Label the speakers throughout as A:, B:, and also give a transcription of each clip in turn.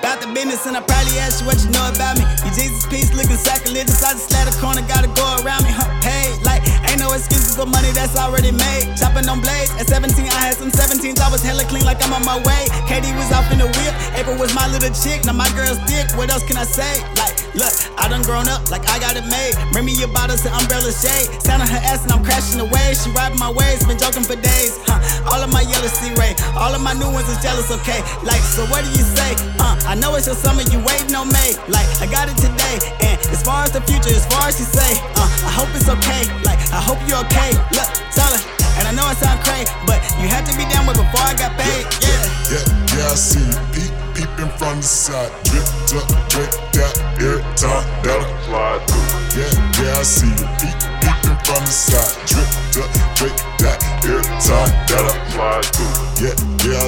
A: About the business, and I probably ask you what you know about me. You Jesus piece looking sacrilegious. I just slat a corner, gotta go around me. Huh, hey, like, ain't no excuses for money that's already made. Chopping on blades. At 17, I had some 17s. I was hella clean, like I'm on my way. Katie was off in the whip. April was my little chick. Now my girl's dick. What else can I say? Like, look, I done grown up, like I got it made. Bring me your bottles and umbrella shade. Sound on her ass and I'm crashing away. She riding my waves, been joking for days. Huh, all of my yellow sea ray. All of my new ones is jealous, okay? Like, so what do you say? Uh, I know it's your summer, you waiting on May. Like, I got it today. And as far as the future, as far as you say, uh, I hope it's okay. Like, I hope you're okay. Look, her. And I know I sound crazy, but you had to be down with before I got paid. Yeah.
B: Yeah, yeah, I see you peep, peeping from the side. Drip, up, drip, that,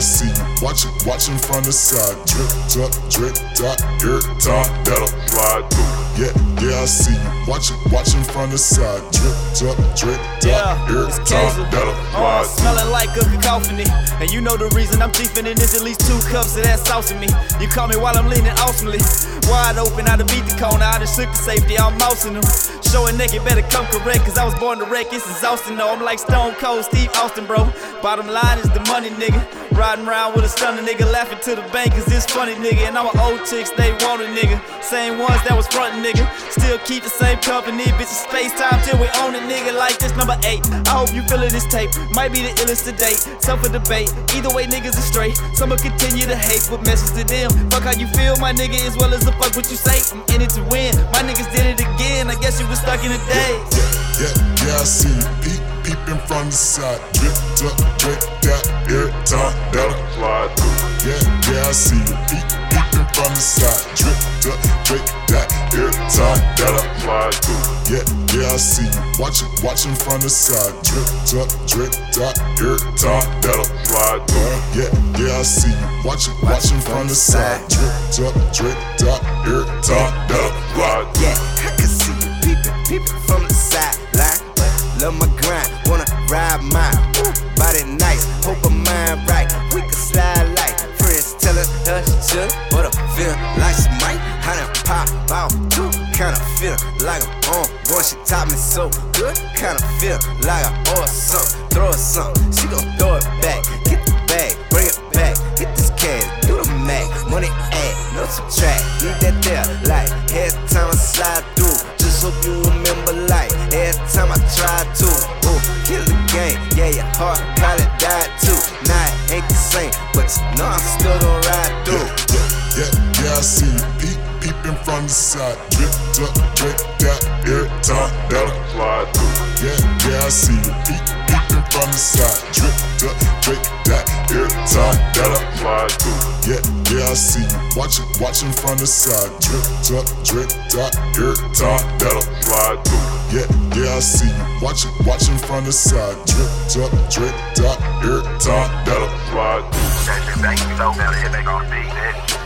B: see you watching, watching from the side. Drip, up, drip, that, every time that I
C: Slide through.
B: Yeah, yeah, I see you watching, watching from the side. Drip, drip,
D: Yeah,
B: that, every
D: it's
B: time
D: Kenzo.
B: that I
D: Uh, smelling like a cacophony. And you know the reason I'm chiefing in is at least two cups of that sauce in me. You call me while I'm leaning awesomely. Wide open, I done beat the corner, I done shook the safety, I'm mousing them. Showing naked, better come correct, cause I was born to wreck, it's exhausting though. I'm like Stone Cold Steve Austin, bro. Bottom line is the money, nigga. Riding around with a stunner nigga, laughing to the bank, cause it's funny, nigga. And I'm an old chick, they want a nigga. Same ones that was frontin', nigga. Still keep the same company, bitches space time till we own it, nigga. Like this number eight. I hope you feeling this tape. Might be the illest to date. Tough for debate. Either way, niggas are straight. Some will continue to hate, but message to them. Fuck how you feel, my nigga, as well as the fuck what you say. I'm in it to win. My niggas did it again. I guess you was stuck in the days.
B: Yeah, yeah, yeah, I see you peeping from the side. Drip, up, drip, that, every time that I
C: Slide through.
B: Yeah, yeah, I see you peep, peeping from the side. Drip, up, drip, that, every time that I
C: Slide through.
B: Yeah, yeah, I see you watching, watching from the side. Drip, up, drip, that, every time that I
C: Slide through.
B: Yeah, yeah, I see you watching, watching from the side. Drip, up, drip, that, every time that I
C: Slide
E: right. We can slide like friends telling her she should, but I feel like she might. I pop out too, kinda feel like I'm on. Boy, she taught me so good, kinda feel like I owe her something. Throw her something, she gon' throw it back. Get the bag, bring it back. Get this cash, do the mac, money add, no subtract. Need that there, like every time I slide through. Just hope you remember, like every time I try
B: from the side. Drip, up, drip, that, every time that I
C: Slide through.
B: Yeah, yeah, I see you peep, peeping from the side. Drip, up, drip, that, every time that I
C: Slide through.
B: Yeah, yeah, I see you watching, watching from the side. Drip, up, drip, that, every time that I
C: Slide through.
B: Yeah, yeah, I see you watching, watching from the side. Time that I
C: Slide through.
F: Thank you so much. Hit back on the beat, bitch.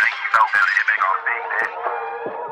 F: Thank you much. Hit back on beat, bitch.